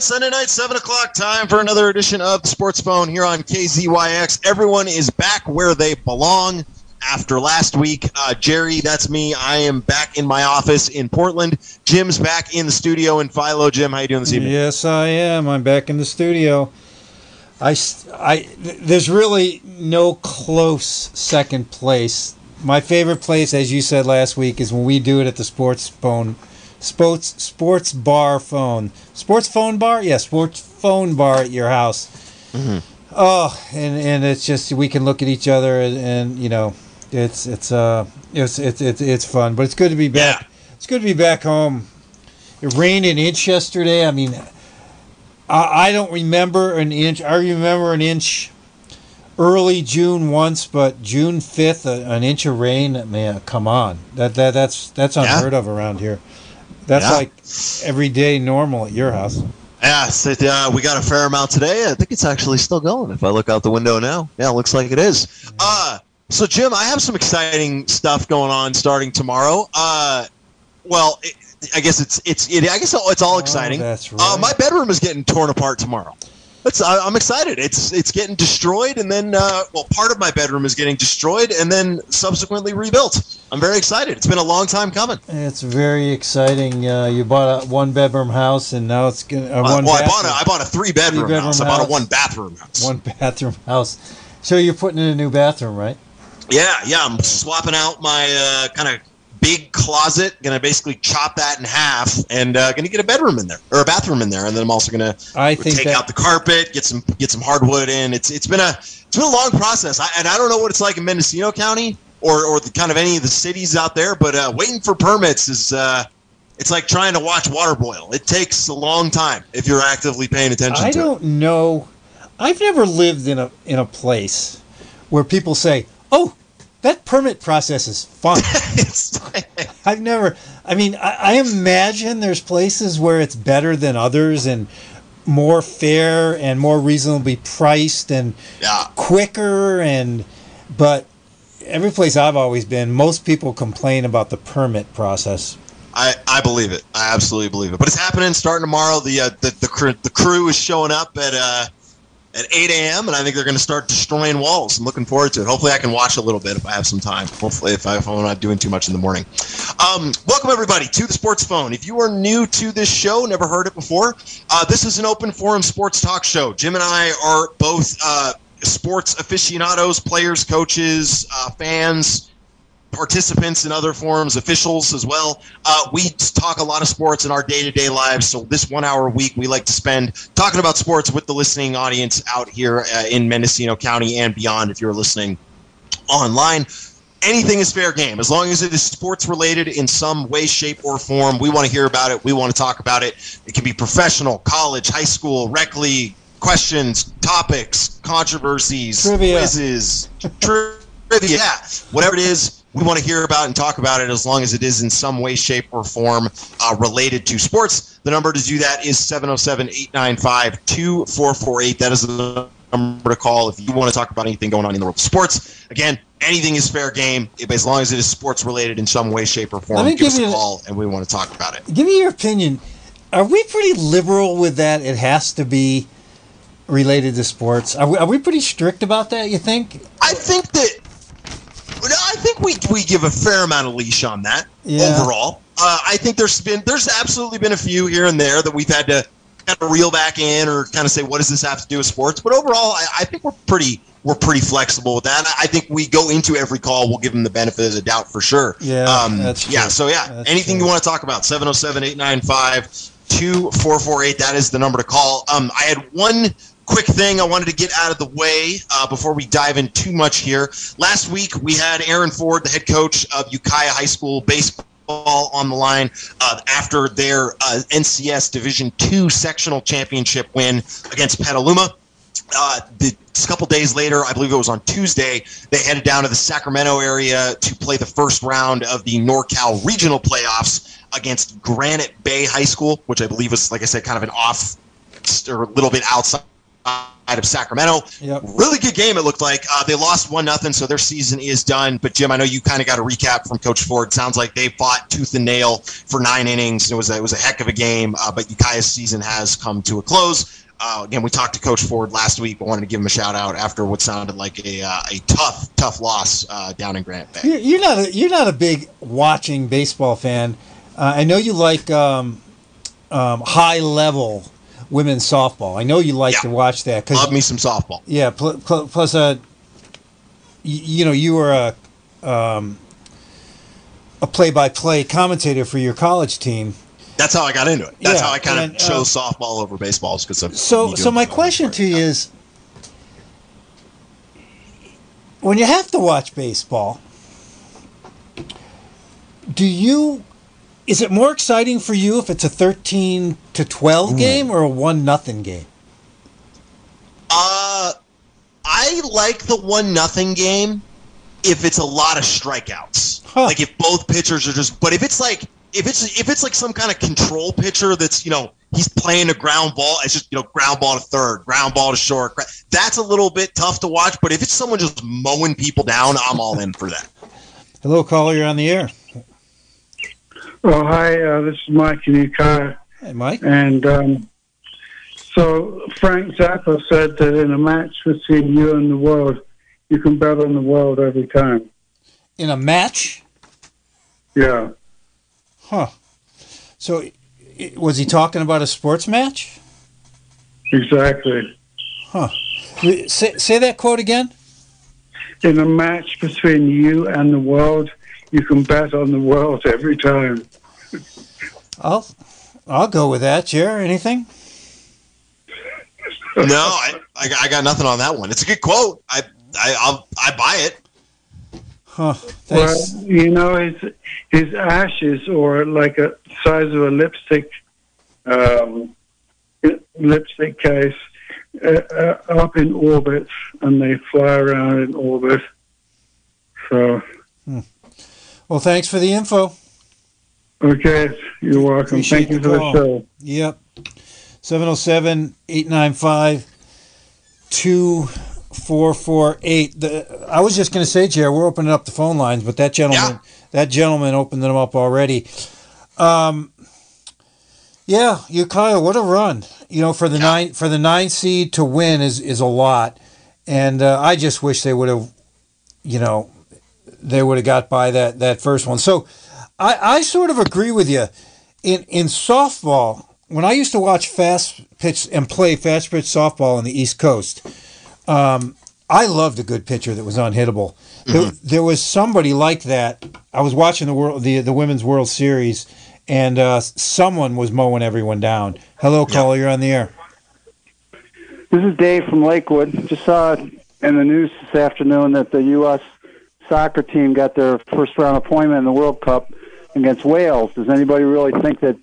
night, Sunday night, 7 o'clock, time for another edition of Sports Phone here on KZYX. Everyone is back where they belong after last week. Uh, Jerry, that's me. I am back in my office in Portland. Jim's back in the studio in Philo. Jim, how you doing this evening? Yes, I am. I'm back in the studio. I, I, there's really no close second place. My favorite place, as you said last week, is when we do it at the Sports Phone sports sports bar phone sports phone bar yeah sports phone bar at your house mm-hmm. oh and and it's just we can look at each other and, and you know it's it's uh it's, it's it's it's fun but it's good to be back yeah. it's good to be back home it rained an inch yesterday i mean I, I don't remember an inch i remember an inch early June once, but June fifth, an inch of rain. Man, come on, that that that's that's unheard yeah. of around here. That's yeah. like everyday normal at your house. Yeah, so, uh, we got a fair amount today. I think it's actually still going. If I look out the window now, yeah, it looks like it is. Uh, so Jim, I have some exciting stuff going on starting tomorrow. Uh, well, it, I guess it's it's it, I guess it's all oh, exciting. Oh, that's right. Uh, my bedroom is getting torn apart tomorrow. It's, I, am excited. It's it's getting destroyed, and then uh, well, part of my bedroom is getting destroyed, and then subsequently rebuilt. I'm very excited. It's been a long time coming. It's very exciting. Uh, you bought a one bedroom house, and now it's gonna. Uh, one well, I bought a I bought a three bedroom house. house. I bought a one bathroom house. One bathroom house. So you're putting in a new bathroom, right? Yeah, yeah. I'm swapping out my uh, kind of big closet. Going to basically chop that in half, and uh, going to get a bedroom in there or a bathroom in there, and then I'm also going to take that... out the carpet, get some get some hardwood in. It's it's been a it's been a long process, I, and I don't know what it's like in Mendocino County or or the, kind of any of the cities out there, but uh, waiting for permits is. Uh, it's like trying to watch water boil. It takes a long time if you're actively paying attention. I don't it. know. I've never lived in a in a place where people say, "Oh, that permit process is fun. I've never. I mean, I, I, imagine there's places where it's better than others and more fair and more reasonably priced and yeah. quicker and. But every place I've always been, most people complain about the permit process. I, I believe it. I absolutely believe it. But it's happening starting tomorrow. The uh, the, the, crew, the crew is showing up at uh, at 8 a.m. and I think they're going to start destroying walls. I'm looking forward to it. Hopefully, I can watch a little bit if I have some time. Hopefully, if, I, I'm not doing too much in the morning. Um, welcome everybody to the Sports Phone. If you are new to this show, never heard it before, uh, this is an open forum sports talk show. Jim and I are both uh, sports aficionados, players, coaches, uh, fans participants in other forums, officials as well. Uh, we talk a lot of sports in our day to day lives. So, this one hour a week, we like to spend talking about sports with the listening audience out here uh, in Mendocino County and beyond if you're listening online. Anything is fair game as long as it is sports related in some way, shape, or form. We want to hear about it. We want to talk about it. It can be professional, college, high school, rec league, questions, topics, controversies, trivia. quizzes, trivia, whatever it is we want to hear about and talk about it as long as it is in some way, shape, or form uh, related to sports. The number to do that is 707 895 2448. That is the number to call if you want to talk about anything going on in the world of sports. Again, anything is fair game as long as it is sports related in some way, shape, or form. Give us a call and we want to talk about it. Give me your opinion. Are we pretty liberal with that? It has to be related to sports. Are we, are we pretty strict about that, you think? I think that we we give a fair amount of leash on that yeah. overall. Uh, I think there's been there's absolutely been a few here and there that we've had to kind of reel back in or kind of say what does this have to do with sports. But overall, I, I think we're pretty we're pretty flexible with that. I think we go into every call, we'll give them the benefit of the doubt for sure. Yeah, um, that's yeah. So yeah, that's anything true. you want to talk about 707-895-2448. That is the number to call. Um, I had one quick thing I wanted to get out of the way uh, before we dive in too much here. Last week we had Aaron Ford, the head coach of Ukiah High School baseball, on the line uh, after their uh, NCS Division two sectional championship win against Petaluma. Uh, the, a couple days later, I believe it was on Tuesday, they headed down to the Sacramento area to play the first round of the NorCal regional playoffs against Granite Bay High School, which I believe was, like I said, kind of an off or a little bit outside of Sacramento. Yep. Really good game. It looked like uh, they lost one nothing, so their season is done. But Jim, I know you kind of got a recap from Coach Ford. Sounds like they fought tooth and nail for nine innings. It was a, it was a heck of a game. Uh, but Ukiah's season has come to a close. Uh, again, we talked to Coach Ford last week, but wanted to give him a shout out after what sounded like a uh, a tough tough loss uh, down in Granite Bay. You're, you're not a, you're not a big watching baseball fan. Uh, I know you like um, um, high level women's softball. I know you like Yeah. to watch that because Love me some softball. yeah. Pl- pl- plus, uh, y- you know, you were a um, a play by play commentator for your college team. That's how I got into it. That's Yeah, how I kind and, of uh, chose softball over baseball because So, so my question to you is, when you have to watch baseball, do you? Is it more exciting for you if it's a thirteen to twelve game or a one nothing game? Uh, I like the one nothing game if it's a lot of strikeouts. Huh. Like if both pitchers are just. But if it's like if it's if it's like some kind of control pitcher that's you know he's playing a ground ball, it's just you know ground ball to third, ground ball to short. That's a little bit tough to watch. But if it's someone just mowing people down, I'm all in for that. Hello, caller, you're on the air. Oh, hi, uh, this is Mike in Ukiah. Hey, Mike. And um, so Frank Zappa said that in a match between you and the world, you can bet on the world every time. In a match, Yeah. huh? So, was he talking about a sports match? Exactly. Say, say that quote again. In a match between you and the world, you can bet on the world every time. I'll I'll go with that. Jer, anything? No, I, I, got- I got nothing on that one. It's a good quote. I I I'll, I buy it. Huh? Well, you know, his his ashes, or like a size of a lipstick, um, lipstick case, uh, uh, up in orbit, and they fly around in orbit. So, Well, thanks for the info. Okay, you're welcome. Appreciate Thank you the for the call. show. Yep. 707 895 2448. The- I was just going to say, Jared, we're opening up the phone lines, but that gentleman, that gentleman opened them up already. Um, yeah, Ukiah, what a run! You know, for the nine for the nine seed to win is is a lot, and uh, I just wish they would have, you know, they would have got by that that first one. So, I I sort of agree with you. In in softball, when I used to watch fast pitch and play fast pitch softball on the East Coast, um, I loved a good pitcher that was unhittable. There, there was somebody like that. I was watching the world the the women's World Series, and uh, someone was mowing everyone down. Hello, caller, you're on the air. This is Dave from Lakewood. Just saw in the news this afternoon that the U.S. soccer team got their first round appointment in the World Cup against Wales. Does anybody really think that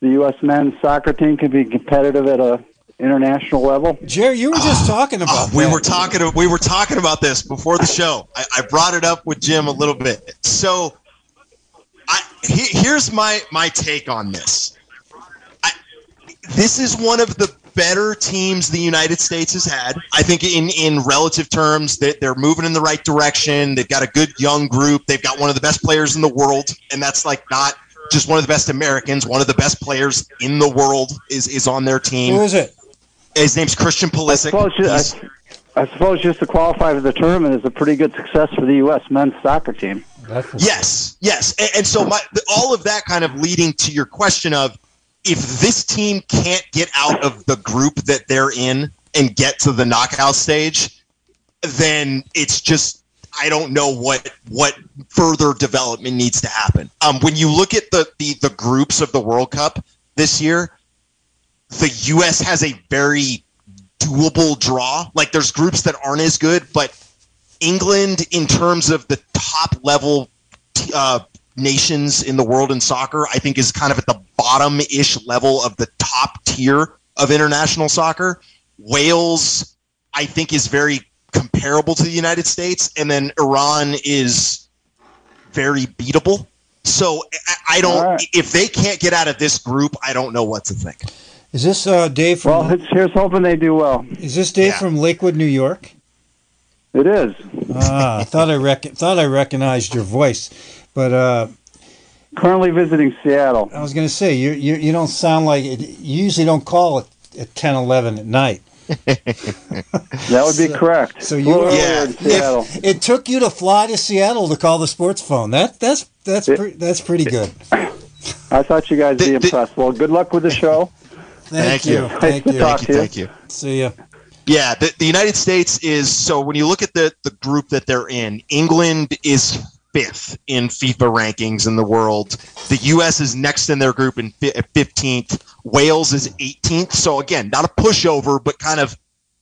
the U.S. men's soccer team can be competitive at a international level? Jerry, you were just ah, talking about Oh, we were talking. We were talking about this before the show. I, I brought it up with Jim a little bit. So, I he, here's my my take on this. I, this is one of the better teams the United States has had. I think in in relative terms that they're moving in the right direction. They've got a good young group. They've got one of the best players in the world, and that's like not just one of the best Americans. One of the best players in the world is is on their team. Who is it? His name's Christian I Pulisic. suppose, I, I suppose just to qualify for the tournament is a pretty good success for the U.S. men's soccer team. Yes, yes, and, and so my all of that kind of leading to your question of if this team can't get out of the group that they're in and get to the knockout stage, then it's just I don't know what what further development needs to happen. Um, when you look at the, the the groups of the World Cup this year, the U.S. has a very doable draw. Like there's groups that aren't as good, but England, in terms of the top level uh, nations in the world in soccer, I think is kind of at the bottom ish level of the top tier of international soccer. Wales, I think, is very comparable to the United States, and then Iran is very beatable. So I, I don't. All right. If they can't get out of this group, I don't know what to think. Is this uh, Dave from? Well, here's hoping they do well. is this Dave Yeah. from Lakewood, New York? It is. Ah, I thought I rec- thought I recognized your voice, but uh, Currently visiting Seattle. I was going to say you, you you don't sound like it. You usually don't call at, at 10, 11 at night. That would be correct. so you- little earlier Yeah. in Seattle. It took you to fly to Seattle to call the sports phone. That that's that's pre- that's pretty good. I thought you guys would be The- the- impressed. Well, good luck with the show. Thank, Thank you. you. Thank Nice to you. talk Thank you. to you. Thank you. See ya. Yeah, the, the United States is so when you look at the the group that they're in, England is fifth in FIFA rankings in the world. The U.S. is next in their group in fifteenth. Wales is 18th. So again, not a pushover, but kind of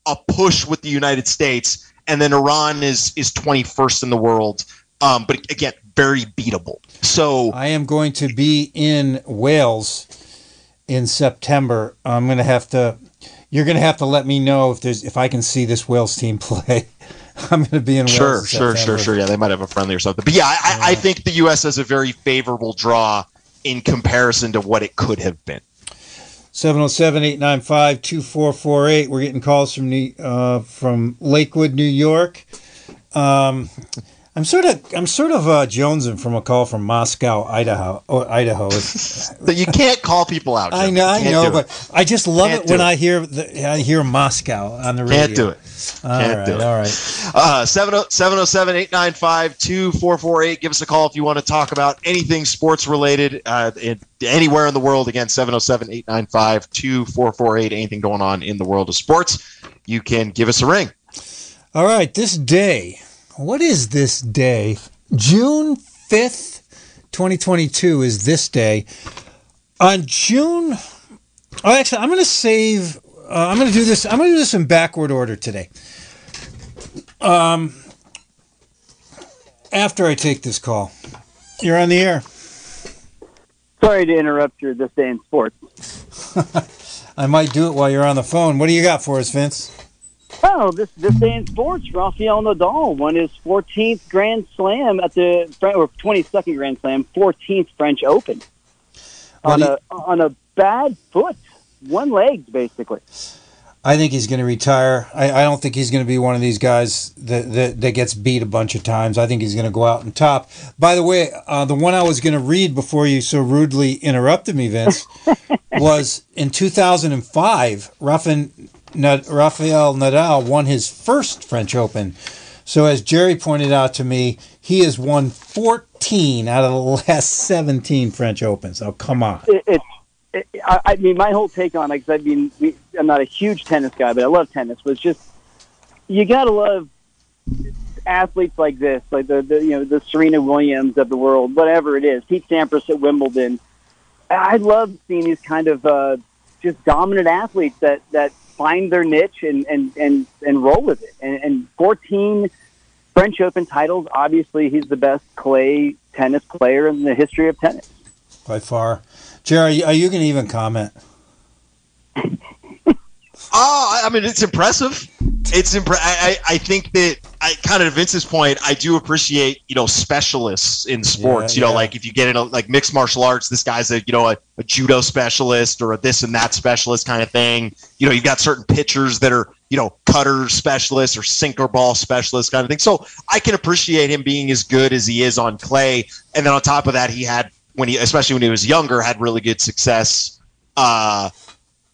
a push with the United States. And then Iran is is 21st in the world. Um, but again, very beatable. So I am going to be in Wales in September. I'm going to have to. You're going to have to let me know if there's if I can see this Wales team play. I'm going to be in Sure, in sure, sure, sure. Yeah, they might have a friendly or something. But yeah, I, I, I think the U.S. has a very favorable draw in comparison to what it could have been. 707-895-2448. We're getting calls from New, uh, from Lakewood, New York. Um, I'm sort of I'm sort of uh, jonesing from a call from Moscow, Idaho. Oh, Idaho. You can't call people out. I know, I know, it. but I just love Can't it when it. I hear the, I hear Moscow on the radio. can't do it. All Can't right, do it. all right. Uh, 707 895 2448. Give us a call if you want to talk about anything sports related uh, in, anywhere in the world. Again, 707 895 2448. Anything going on in the world of sports, you can give us a ring. All right, this day. What is this day? June 5th, 2022 is this day. On June Oh, actually, I'm going to save uh, I'm going to do this I'm going to do this in backward order today. Um after I take this call. You're on the air. Sorry to interrupt your this day in sports. I might do it while you're on the phone. What do you got for us, Vince? Oh, this this day in sports, Rafael Nadal won his 14th Grand Slam at the or 22nd Grand Slam, 14th French Open on Well, a on a bad foot, one leg basically. I think he's going to retire. I, I don't think he's going to be one of these guys that, that, that gets beat a bunch of times. I think he's going to go out and top. By the way, uh, the one I was going to read before you so rudely interrupted me, Vince, was in 2005, Rafael, Nad- Rafael Nadal won his first French Open. So, as Jerry pointed out to me, he has won 14 out of the last 17 French Opens. Oh, come on. It, it, I, I mean, my whole take on it, because I mean, I'm not a huge tennis guy, but I love tennis. Was just you gotta love athletes like this, like the, the you know the Serena Williams of the world, whatever it is. Pete Sampras at Wimbledon. I love seeing these kind of uh, just dominant athletes that that find their niche and and and, and roll with it. And, and 14 French Open titles. Obviously, he's the best clay tennis player in the history of tennis. By far. Jerry, are you going to even comment? Oh, I mean, it's impressive. It's impre- I, I I think that I kind of to Vince's point. I do appreciate you know specialists in sports. Yeah, you know, yeah. like if you get into like mixed martial arts, this guy's a you know a, a judo specialist or a this and that specialist kind of thing. You know, you've got certain pitchers that are you know cutter specialists or sinker ball specialists kind of thing. So I can appreciate him being as good as he is on clay, and then on top of that, he had when he especially when he was younger had really good success. Uh,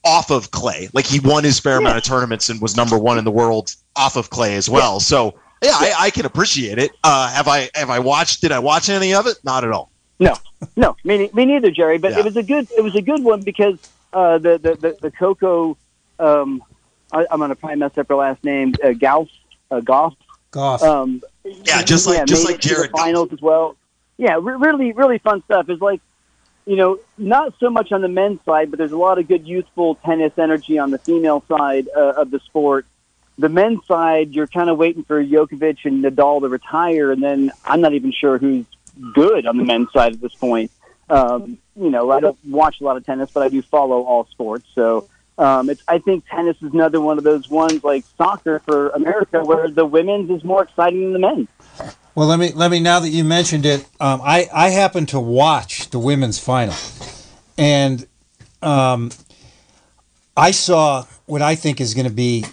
off of clay. Like he won his fair amount of tournaments and was number one in the world off of clay as well. So yeah, I, I can appreciate it. Uh, have I have I watched? Did I watch any of it? Not at all. No, no, me, me neither, Jerry. But Yeah. it was a good, it was a good one because uh, the, the the the Coco, um, I, I'm gonna probably mess up her last name, uh, Golf, uh, Gauff. Golf. Um, Yeah, just like- just made like it to the Jared Goff. finals as well. Yeah, re- really, really fun stuff. It's like, you know, not so much on the men's side, but there's a lot of good youthful tennis energy on the female side uh, of the sport. The men's side, you're kind of waiting for Djokovic and Nadal to retire, and then I'm not even sure who's good on the men's side at this point. Um, you know, I don't watch a lot of tennis, but I do follow all sports. So um, it's, I think tennis is another one of those ones like soccer for America, where the women's is more exciting than the men's. Well, let me let me now that you mentioned it, um, I I happened to watch the women's final, and um, I saw what I think is going to be.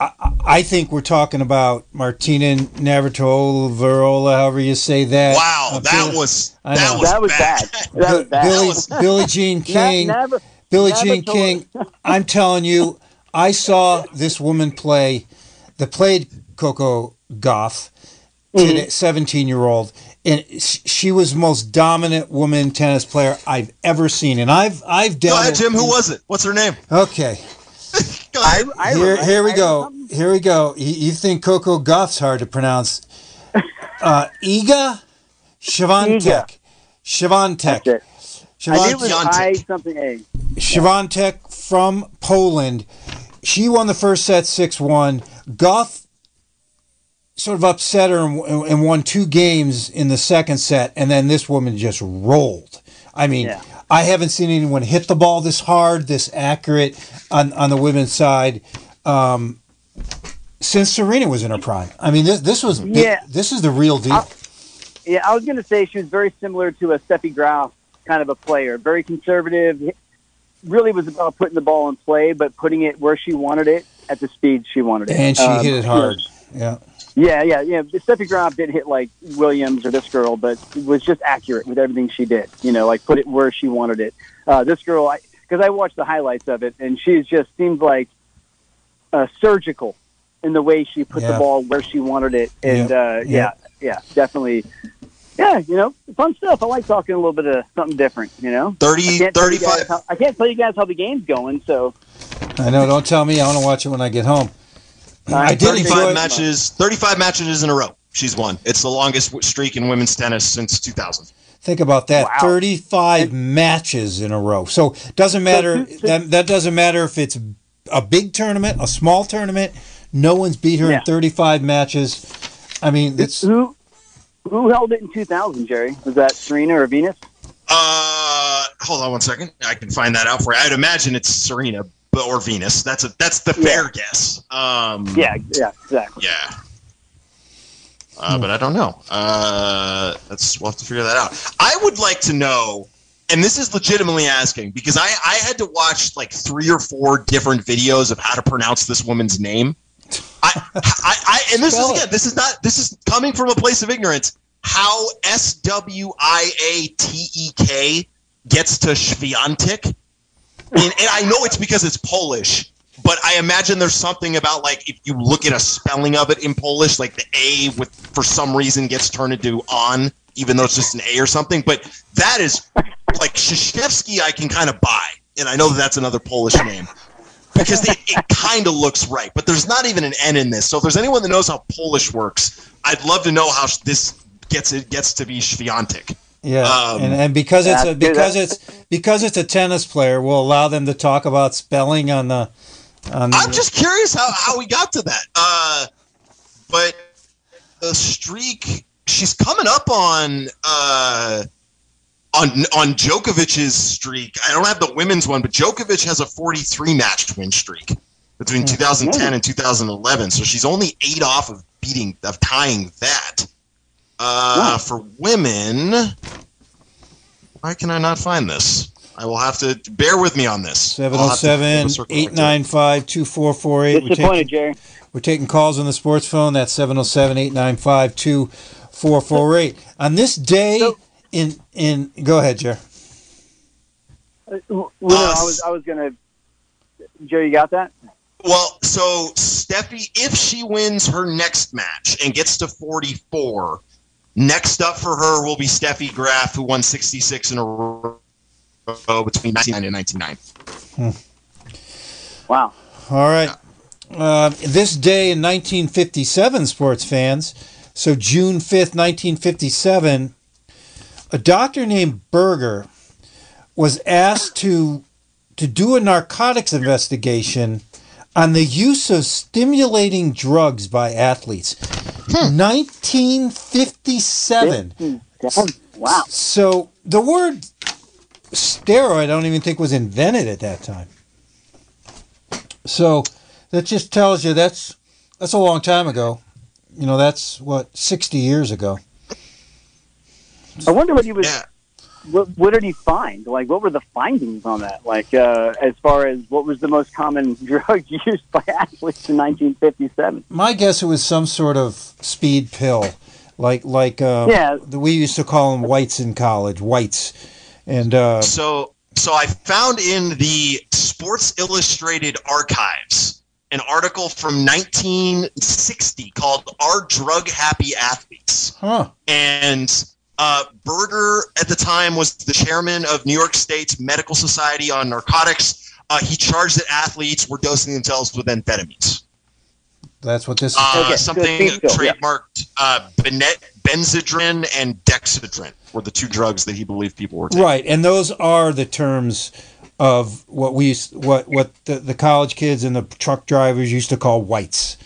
I, I think we're talking about Martina Navratilova, Verola, however you say that. Wow, Uh, that Billie- was that was that was bad. bad. That was bad. Billy, was- Billie Jean King. never- Billie never Jean King. I'm telling you, I saw this woman play. That played Coco Gauff, Mm-hmm. 17 year old, and she was the most dominant woman tennis player I've ever seen. And I've I've dealt. Go dealt. ahead, Jim. Who was it? What's her name? Okay, Go ahead. I here remember- here we I go. remember- Here we go. You, you think Coco Gauff's hard to pronounce? Uh, Iga Świątek. Świątek. That's it. I knew was I something A. Świątek from Poland. She won the first set 6 1. Goff sort of upset her and, and won two games in the second set, and then this woman just rolled. I mean, Yeah. I haven't seen anyone hit the ball this hard, this accurate on, on the women's side. Um, since Serena was in her prime, I mean this this was Yeah. this is the real deal. I- Yeah, I was going to say she was very similar to a Steffi Graf kind of a player. Very conservative. Really was about putting the ball in play, but putting it where she wanted it at the speed she wanted it. and she Um, hit it hard. Yeah. Yeah, yeah, yeah. Steffi Graf did hit like Williams or this girl, but was just accurate with everything she did. You know, like put it where she wanted it. Uh, this girl, because I watched the highlights of it, and she just seems like uh, surgical in the way she put Yeah. the ball where she wanted it. And Yeah. uh, yeah, yeah, definitely. Yeah, you know, fun stuff. I like talking a little bit of something different. You know, I 30, can't, tell you guys 35. how, I can't tell you guys how the game's going. So I know. Don't tell me. I want to watch it when I get home. I did 35 matches 35 matches in a row she's won it's the longest streak in women's tennis since 2000 Think about that. Wow. 35 matches in a row. So doesn't matter So- so- that that doesn't matter if it's a big tournament, a small tournament. No one's beat her Yeah. in 35 matches. I mean, it's who who held it in 2000? Jerry was that Serena or Venus? uh hold on one second i can find that out for you i'd imagine it's serena but- or venus. That's a that's the fair guess. Um Yeah, yeah, exactly. yeah. Uh, but i don't know. Uh let's we'll have to figure that out. I would like to know and this is legitimately asking because I, I had to watch like three or four different videos of how to pronounce this woman's name. I, I, I and this Spell is again, this is not this is coming from a place of ignorance. How S W I A T E K gets to Świątek, and, and I know it's because it's Polish, but I imagine there's something about like if you look at a spelling of it in Polish, like the A with for some reason gets turned into on, even though it's just an A or something. But that is like Krzyzewski, I can kind of buy, and I know that that's another Polish name because it, it kind of looks right. But there's not even an N in this. So if there's anyone that knows how Polish works, I'd love to know how this gets it gets to be Świątek. Yeah, Um, and, and because it's a because it's because it's a tennis player, we'll allow them to talk about spelling on the on the, I'm just curious how, how we got to that. Uh, but the streak, she's coming up on uh, on on Djokovic's streak. I don't have the women's one, but Djokovic has a 43 match win streak between 2010 and 2011. So she's only eight off of beating of tying that. Uh, For women, why can I not find this? I will have to bear with me on this. I'll have to flip 707 a circle back to it. 895 2448. We're Disappointed, taking, Jerry. we're taking calls on the sports phone. That's 707 895 2448. On this day, So- in, in, go ahead, Jer. Uh, well, no, I was I was gonna. Jerry, you got that? Well, so Steffi, if she wins her next match and gets to 44, next up for her will be Steffi Graf, who won 66 in a row between 1999 and 1999. Wow. All right. Uh, this day in 1957, sports fans, so June 5th, 1957, a doctor named Berger was asked to to do a narcotics investigation on the use of stimulating drugs by athletes. Hmm. 1957. Wow. So the word steroid, I don't even think was invented at that time. So that just tells you that's that's a long time ago. You know, that's what sixty years ago. I wonder what he was. Yeah. What, what did he find? Like, what were the findings on that? Like, uh, as far as what was the most common drug used by athletes in 1957? My guess it was some sort of speed pill, like like uh, Yeah. we used to call them whites in college, whites, and uh, So, so I found in the Sports Illustrated archives an article from 1960 called "Are Drug Happy Athletes?" huh. and uh, Berger at the time was the chairman of New York State's Medical Society on Narcotics. Uh, he charged that athletes were dosing themselves with amphetamines. That's what this. Uh, Okay, something good, good, yeah. trademarked uh, Benet, Benzedrine and Dexedrine were the two drugs that he believed people were taking. Right, and those are the terms of what we used- what what the, the college kids and the truck drivers used to call whites.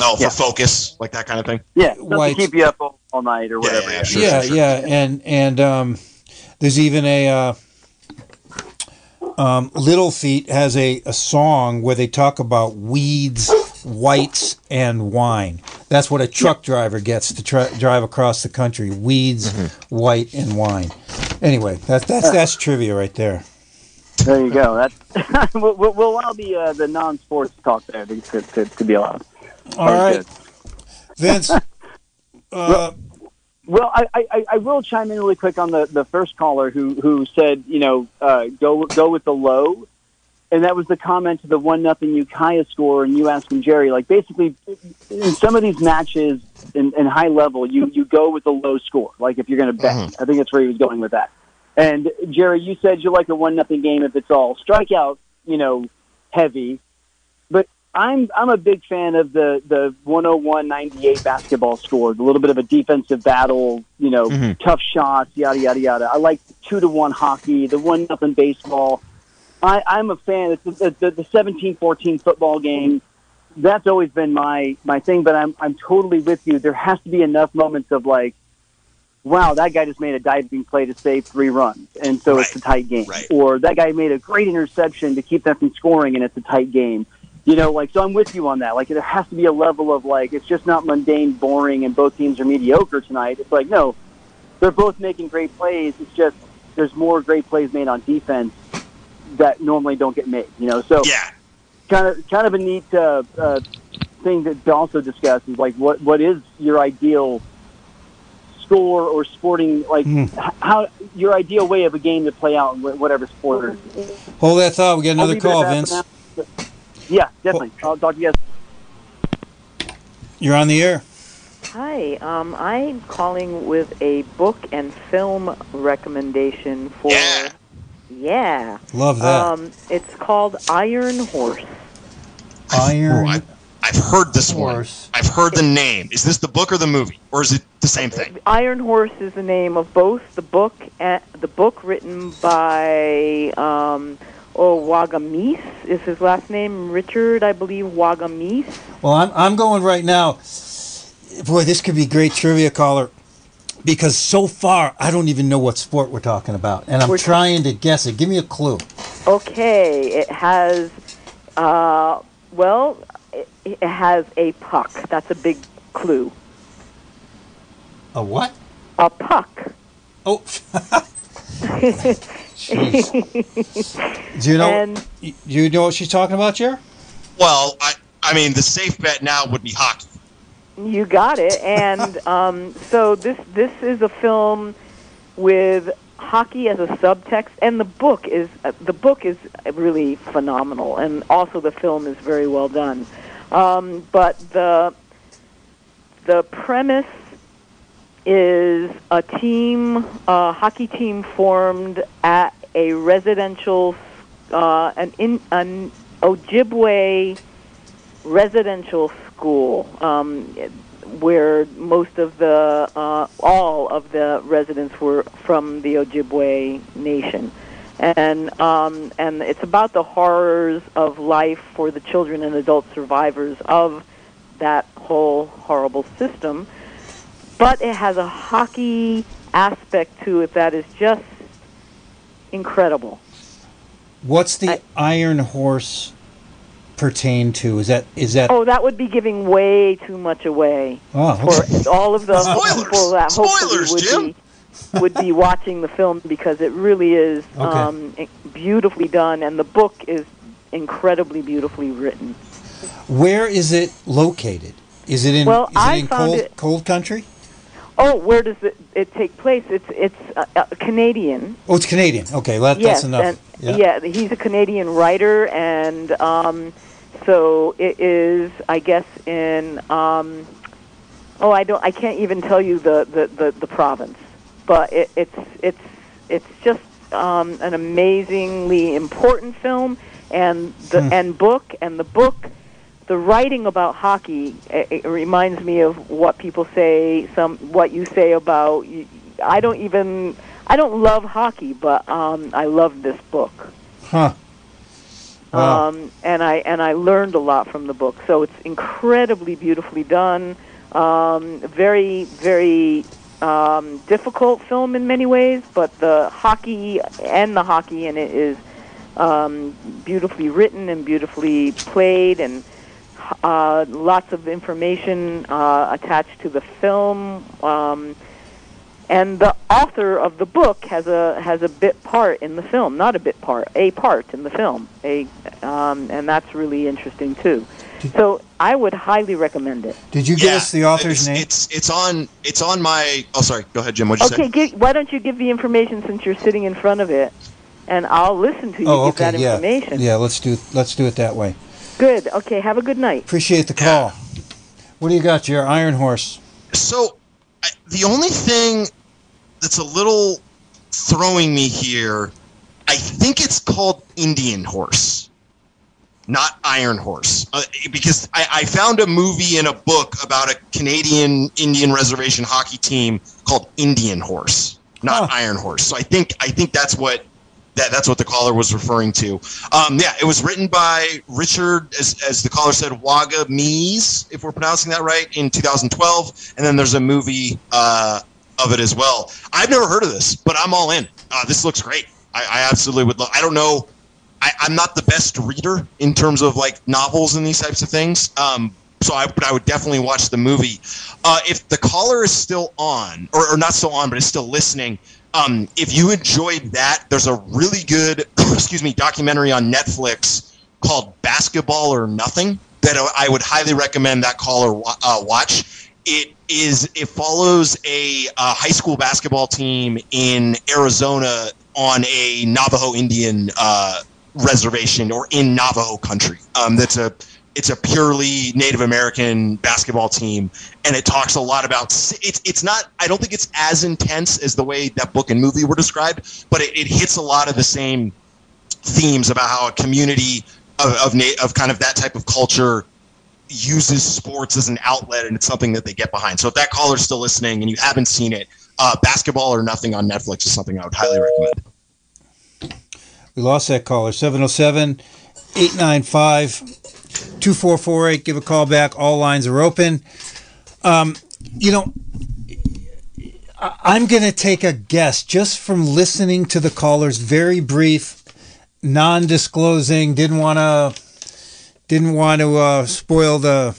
Oh, for Yeah. focus, like that kind of thing. Yeah, something to Whites. keep you up all, all night or whatever. yeah, Sure, yeah, sure, sure. yeah, and and um, there's even a uh, um, Little Feat has a, a song where they talk about weeds, whites, and wine. That's what a truck driver gets to try, drive across the country: weeds, white, and wine. Anyway, that's that's that's trivia right there. There you go. That's we'll, we'll we'll allow the uh, the non-sports talk there to, to, to, to be allowed. All Very right, good. Vince. Uh, Well, I, I, I will chime in really quick on the, the first caller who, who said, you know, uh, go go with the low, and that was the comment to the one nothing Ukiah score, and you asking Jerry, like basically, in some of these matches in, in high level, you you go with the low score, like if you're going to bet. Mhm. I think that's where he was going with that. And Jerry, you said you like a one nothing game if it's all strikeout, you know, heavy, I'm I'm a big fan of the the 101-98 basketball score, a little bit of a defensive battle, you know, Mhm. tough shots, yada yada yada. I like two to one hockey, the one nothing baseball. I, I'm a fan. It's the, the, the 17-14 football game. That's always been my my thing. But I'm I'm totally with you. There has to be enough moments of like, wow, that guy just made a diving play to save three runs, and so it's a tight game. right. Or that guy made a great interception to keep them from scoring, and it's a tight game. You know, like so I'm with you on that. Like there has to be a level of like it's just not mundane, boring, and both teams are mediocre tonight. It's like no, they're both making great plays. It's just there's more great plays made on defense that normally don't get made. You know, so Yeah, kind of kind of a neat uh, uh, thing to to also discuss is like what what is your ideal score or sporting like h- how your ideal way of a game to play out in whatever sport. hold that thought. We got another leave it at call, Vince. For now. Yeah, definitely. I'll talk to you guys. You're on the air. Hi, um, I'm calling with a book and film recommendation for. Yeah. Yeah. Love that. Um, it's called Iron Horse. Iron Oh, I, I've heard this Horse. one. I've heard the name. Is this the book or the movie, or is it the same thing? Iron Horse is the name of both the book and the book written by um, oh Wagamese is his last name Richard I believe Wagamese. Well, I'm I'm going right now. Boy, this could be great trivia caller because so far I don't even know what sport we're talking about, and I'm We're- trying to guess it. Give me a clue. Okay, it has uh, well it, it has a puck. That's a big clue. A what? A puck. Oh. Do you know? And Do you know what she's talking about, Jer? Well, I, I mean, the safe bet now would be hockey. You got it. And um, so this this is a film with hockey as a subtext, and the book is uh, the book is really phenomenal, and also the film is very well done. Um, but the the premise is a team, a hockey team formed at a residential, uh, an in an Ojibwe residential school um, where most of the uh, all of the residents were from the Ojibwe nation, and um, and it's about the horrors of life for the children and adult survivors of that whole horrible system. But it has a hockey aspect to it that is just incredible. What's the I- Iron Horse pertain to? Is that is that? Oh, that would be giving way too much away. Oh, okay. for all of the Spoilers! people that hopefully Spoilers, would Jim! be would be watching the film because it really is Okay. um, beautifully done, and the book is incredibly beautifully written. Where is it located? Is it in Well, is it I in found cold it- cold country? Oh, where does it, it take place? It's it's uh, uh, Canadian. Oh, it's Canadian. Okay, that, yes, that's enough. and yeah. yeah, he's a Canadian writer, and um, so it is, I guess, in. Um, oh, I don't. I can't even tell you the the, the, the province, but it, it's it's it's just um, an amazingly important film, and the Hmm. and book, and the book. The writing about hockey it, it reminds me of what people say. Some what you say about. I don't even. I don't love hockey, but um, I love this book. Huh. Wow. Um, and I and I learned a lot from the book. So it's incredibly beautifully done. Um, very very um, difficult film in many ways, but the hockey and the hockey in it is um, beautifully written and beautifully played, and uh, lots of information uh, attached to the film. Um, and the author of the book has a has a bit part in the film, not a bit part, a part in the film, a um, and that's really interesting too. So I would highly recommend it. Did you give us the author's it's, name? It's it's on it's on my. Oh, sorry. Go ahead, Jim. What'd you Okay, say? give, why don't you give the information since you're sitting in front of it, and I'll listen to you oh, give okay. that Yeah. information. Yeah. Let's do let's do it that way. Good. Okay. Have a good night. Appreciate the call. What do you got, your Iron Horse? So, I, the only thing that's a little throwing me here, I think it's called Indian Horse, not Iron Horse, uh, because I, I found a movie and a book about a Canadian Indian reservation hockey team called Indian Horse, not Huh. Iron Horse. So I think I think that's what. That, that's what the caller was referring to. Um, yeah, it was written by Richard, as, as the caller said, Wagamese, if we're pronouncing that right, in 2012. And then there's a movie uh, of it as well. I've never heard of this, but I'm all in. Uh, this looks great. I, I absolutely would love. I don't know. I, I'm not the best reader in terms of like novels and these types of things. Um, so I, but I would definitely watch the movie. Uh, if the caller is still on, or, or not still on, but is still listening, um, if you enjoyed that, there's a really good, excuse me, documentary on Netflix called Basketball or Nothing that I would highly recommend that caller uh, watch. It is it follows a uh, high school basketball team in Arizona on a Navajo Indian uh, reservation or in Navajo country. Um, that's a it's a purely Native American basketball team, and it talks a lot about. It's it's not. I don't think it's as intense as the way that book and movie were described, but it, it hits a lot of the same themes about how a community of of, of kind of that type of culture uses sports as an outlet, and it's something that they get behind. So if that caller's still listening and you haven't seen it, uh, Basketball or Nothing on Netflix is something I would highly recommend. We lost that caller. 707 895 2448. Give a call back. All lines are open. Um, you know, I'm going to take a guess just from listening to the callers. Very brief, non disclosing, didn't want to. Didn't want to uh, spoil the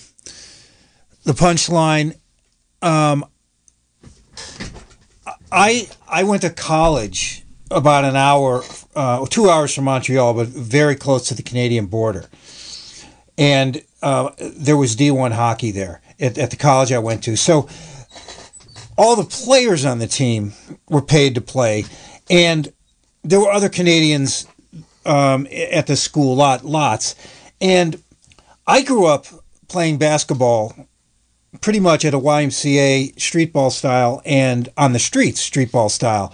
the punchline. Um, I I went to college about an hour, uh, two hours from Montreal, but very close to the Canadian border. And uh, there was D1 hockey there at, at the college I went to. So all the players on the team were paid to play, and there were other Canadians um, at the school, lot lots. And I grew up playing basketball pretty much at a YMCA street ball style and on the streets street ball style.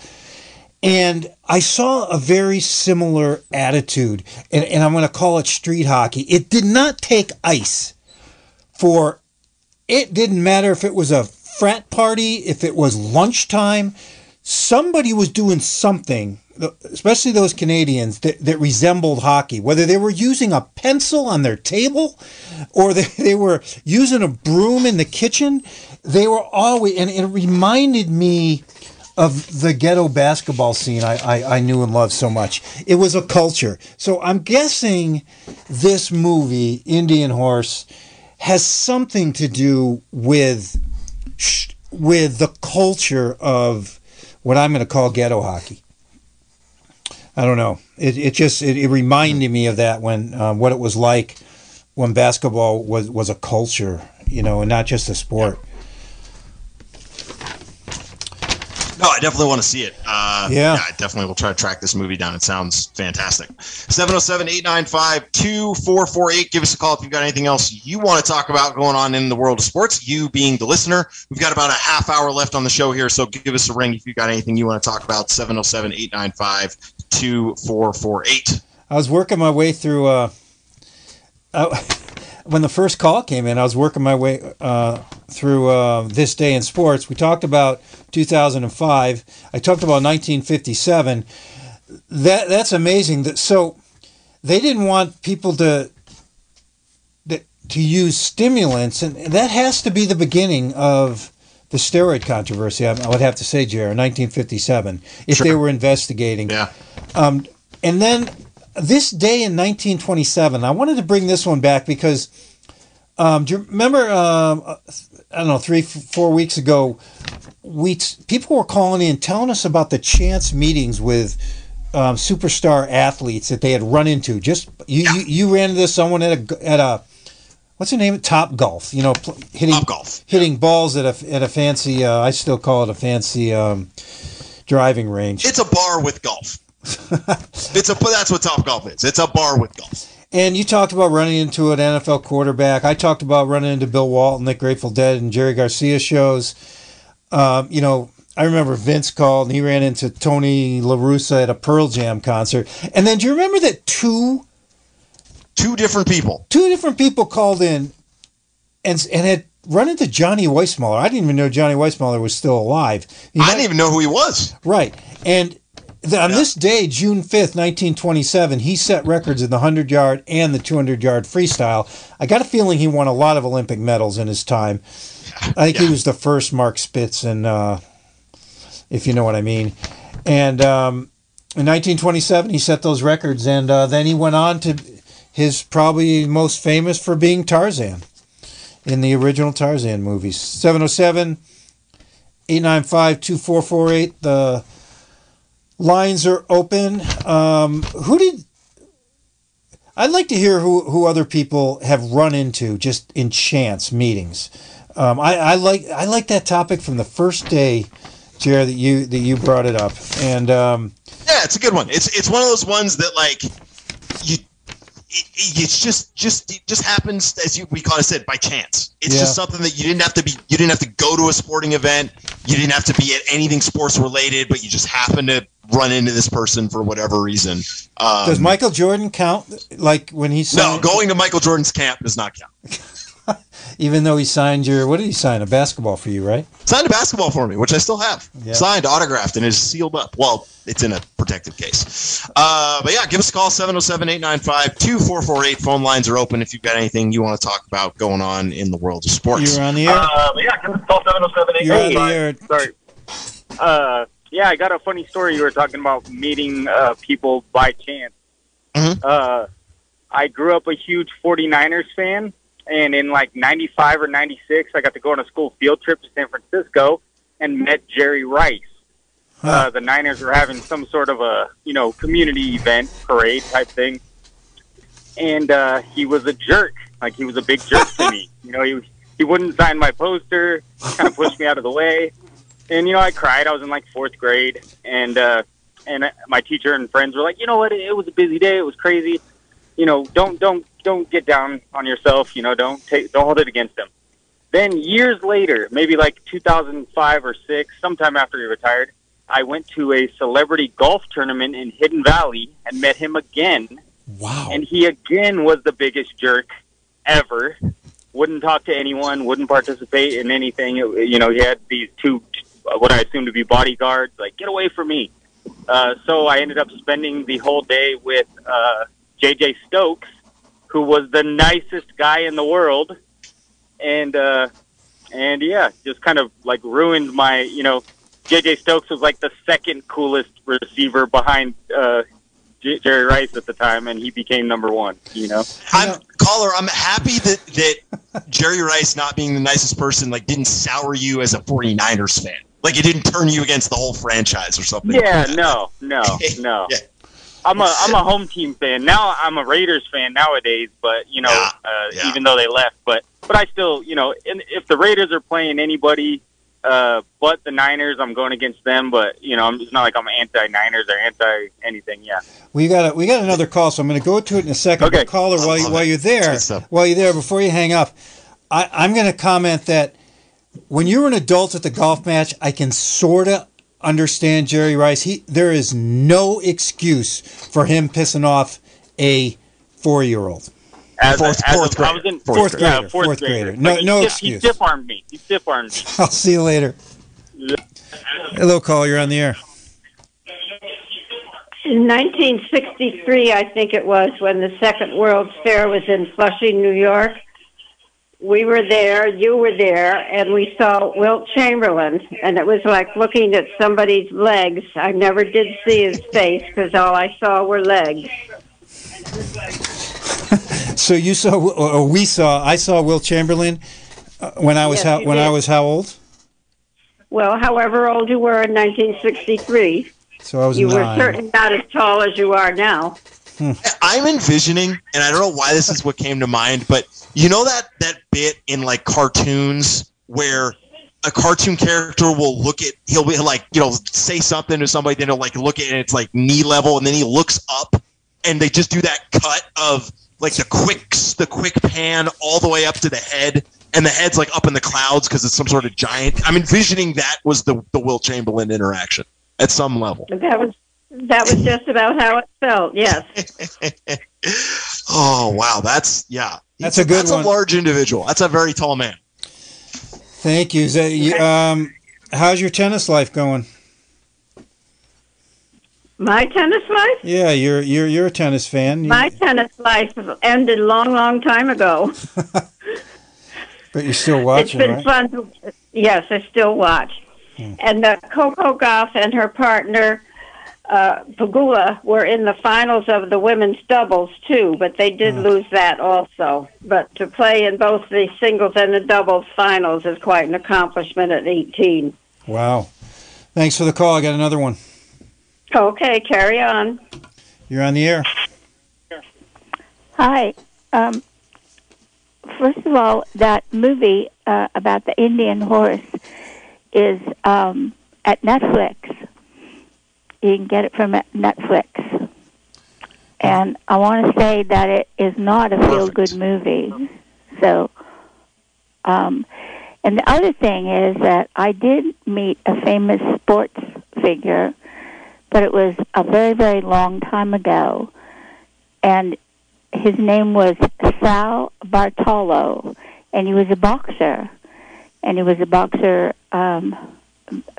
And I saw a very similar attitude, and, and I'm going to call it street hockey. It did not take ice for, it didn't matter if it was a frat party, if it was lunchtime, somebody was doing something, especially those Canadians, that, that resembled hockey. Whether they were using a pencil on their table or they, they were using a broom in the kitchen, they were always, and it reminded me of the ghetto basketball scene I, I, I knew and loved so much. It was a culture. So I'm guessing this movie, Indian Horse, has something to do with with the culture of what I'm going to call ghetto hockey. I don't know. It, it just it, it reminded me of that when um, what it was like when basketball was was a culture, you know, and not just a sport. No, I definitely want to see it. Uh, Yeah. I definitely will try to track this movie down. It sounds fantastic. 707 895 2448. Give us a call if you've got anything else you want to talk about going on in the world of sports. You being the listener. We've got about a half hour left on the show here, so give us a ring if you've got anything you want to talk about. 707 895 2448. I was working my way through. Uh, uh, when the first call came in, I was working my way uh, through uh, this day in sports. We talked about 2005. I talked about 1957. That that's amazing. That so they didn't want people to that to use stimulants, and that has to be the beginning of the steroid controversy. I, would have to say, Jared, 1957, if they were investigating. Yeah. Um, and then this day in 1927, I wanted to bring this one back because um, do you remember? Um, I don't know, three, four weeks ago, we people were calling in telling us about the chance meetings with um, superstar athletes that they had run into. Just you, you, you ran into someone at a at a what's the name? Top golf. You know, hitting Top golf. hitting balls at a at a fancy. Uh, I still call it a fancy um, driving range. It's a bar with golf. It's a that's what top golf is. It's a bar with golf. And you talked about running into an NFL quarterback. I talked about running into Bill Walton at Grateful Dead and Jerry Garcia shows. Um, you know, I remember Vince called and he ran into Tony La Russa at a Pearl Jam concert. And then do you remember that two Two different people. two different people called in and and had run into Johnny Weissmuller. I didn't even know Johnny Weissmuller was still alive. He I might- didn't even know who he was. Right. And on this day, June 5th, 1927, he set records in the 100 yard and the 200 yard freestyle. I got a feeling he won a lot of Olympic medals in his time. I think he was the first Mark Spitz, and uh, if you know what I mean. And um, in 1927, he set those records, and uh, then he went on to his probably most famous for being Tarzan in the original Tarzan movies. 707 895 2448. The lines are open. Um, who did. I'd like to hear who, who other people have run into just in chance meetings. Um, I, I like I like that topic from the first day, Jared, that you that you brought it up. And um, Yeah, it's a good one. It's it's one of those ones that like you. It, it's just just it just happens as you we kind of said by chance. It's Yeah. just something that you didn't have to be. You didn't have to go to a sporting event. You didn't have to be at anything sports related, but you just happened to run into this person for whatever reason. Um, does Michael Jordan count? Like when he no, going to Michael Jordan's camp does not count. even though he signed your what did he sign a basketball for you, right? Signed a basketball for me, which I still have. Yeah. Signed, autographed, and is sealed up. Well, it's in a protective case. Uh, but yeah, give us a call 707 895 2448. Phone lines are open if you've got anything you want to talk about going on in the world of sports. You're on the air. Uh, but yeah, give us a call 707 You're on the air. Sorry. Uh, yeah, I got a funny story. You were talking about meeting uh, people by chance. Mhm. Uh, I grew up a huge 49ers fan, and in like 95 or 96, I got to go on a school field trip to San Francisco and met Jerry Rice. Uh, the Niners were having some sort of a, you know, community event, parade type thing. And uh, he was a jerk. Like, he was a big jerk to me. You know, he, he wouldn't sign my poster, kind of pushed me out of the way. And, you know, I cried. I was in, like, fourth grade. And, uh, and my teacher and friends were like, you know what? It, was a busy day. It was crazy. You know, don't, don't, don't get down on yourself. You know, don't take, don't hold it against him. Then years later, maybe like 2005 or six, sometime after he retired, I went to a celebrity golf tournament in Hidden Valley and met him again. Wow. And he again was the biggest jerk ever. Wouldn't talk to anyone, wouldn't participate in anything. You know, he had these two, what I assume to be bodyguards, like, get away from me. Uh, so I ended up spending the whole day with uh, JJ Stokes, who was the nicest guy in the world. And, uh, and yeah, just kind of like ruined my, you know, JJ Stokes was like the second coolest receiver behind uh, Jerry Rice at the time, and he became number one. You know, I'm caller. I'm happy that that Jerry Rice not being the nicest person like didn't sour you as a 49ers fan. Like it didn't turn you against the whole franchise or something. Yeah, no, no, no. Yeah. I'm a I'm a home team fan now. I'm a Raiders fan nowadays, but you know, Yeah, uh, yeah. even though they left, but but I still, you know, and if the Raiders are playing anybody uh, but the Niners, I'm going against them. But you know, I'm, it's not like I'm anti Niners or anti anything. Yeah. We got a, we got another call, so I'm going to go to it in a second. Okay. But caller, while you, while you're there, while you're there, before you hang up, I, I'm going to comment that when you're an adult at the golf match, I can sort of understand Jerry Rice. He there is no excuse for him pissing off a four year old. As, Fourth- as fourth a, I was in grader. Fourth yeah, grader, fourth, fourth grader. grader. No- Like, he no stiff, excuse. He stiff armed me. He stiff armed me. I'll see you later. Hello, call. You're on the air. In 1963, I think it was, when the Second World Fair was in Flushing, New York. We were there, you were there, and we saw Wilt Chamberlain, and it was like looking at somebody's legs. I never did see his face because all I saw were legs. So you saw, or we saw, I saw Wilt Chamberlain uh, when I was Yes, how when I was how old? Well, however old you were in 1963, So I was you were certainly not as tall as you are now. I'm envisioning, and I don't know why this is what came to mind, but you know that that bit in like cartoons where a cartoon character will look at he'll be like you know say something to somebody, then he'll like look at it, and it's like knee level, and then he looks up, and they just do that cut of like the quick the quick pan all the way up to the head, and the head's like up in the clouds because it's some sort of giant. I'm envisioning that was the the Wilt Chamberlain interaction at some level. That was that was just about how it felt. Yes. Oh wow, that's yeah. That's a good That's one. a large individual. That's a very tall man. Thank you. Is that, um, how's your tennis life going? My tennis life? Yeah, you're you're you're a tennis fan, You- My tennis life ended a long, long time ago. but you're still it's watching, been right? fun. To, yes, I still watch. And uh, Coco Gauff and her partner uh, Pegula were in the finals of the women's doubles too, but they did lose that also. But to play in both the singles and the doubles finals is quite an accomplishment at 18. Wow. Thanks for the call. I got another one. Okay, carry on. You're on the air. Hi. Um, first of all, that movie uh, about the Indian horse is um, at Netflix. You can get it from Netflix. And I want to say that it is not a feel good movie. So, um, and the other thing is that I did meet a famous sports figure, but it was a very, very long time ago. And his name was Sal Bartolo, and he was a boxer. And he was a boxer um,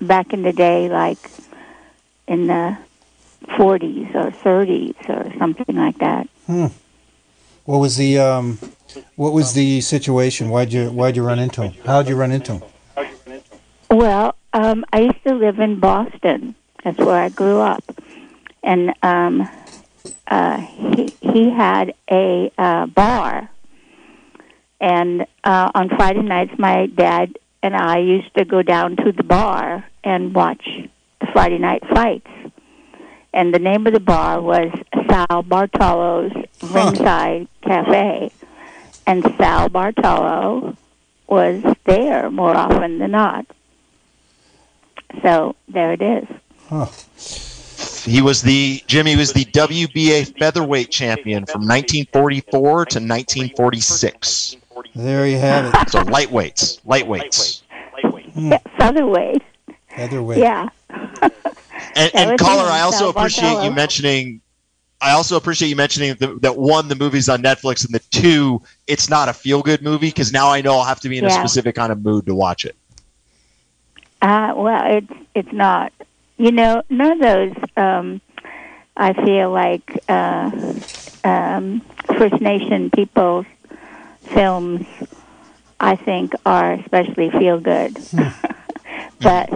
back in the day, like in the 40s or 30s or something like that. Hmm. What was the um, what was the situation? Why'd you why'd you run into him? How'd you run into him? Well, um, I used to live in Boston. That's where I grew up, and um, uh, he he had a uh, bar, and uh, on Friday nights, my dad and I used to go down to the bar and watch Friday night fights. And the name of the bar was Sal Bartolo's Ringside Cafe, and Sal Bartolo was there more often than not. So there it is. He was the Jimmy was the WBA featherweight champion from 1944 to 1946. There you have it. So lightweights, lightweights. Yeah, featherweight. Featherweight. Yeah. And, and caller, I also Sal appreciate you mentioning. I also appreciate you mentioning the, that one, the movie's on Netflix, and the two, it's not a feel good movie because now I know I'll have to be in a specific kind of mood to watch it. Uh, well, it's it's not. You know, none of those. Um, I feel like uh, um, First Nation people's films. I think are especially feel good, but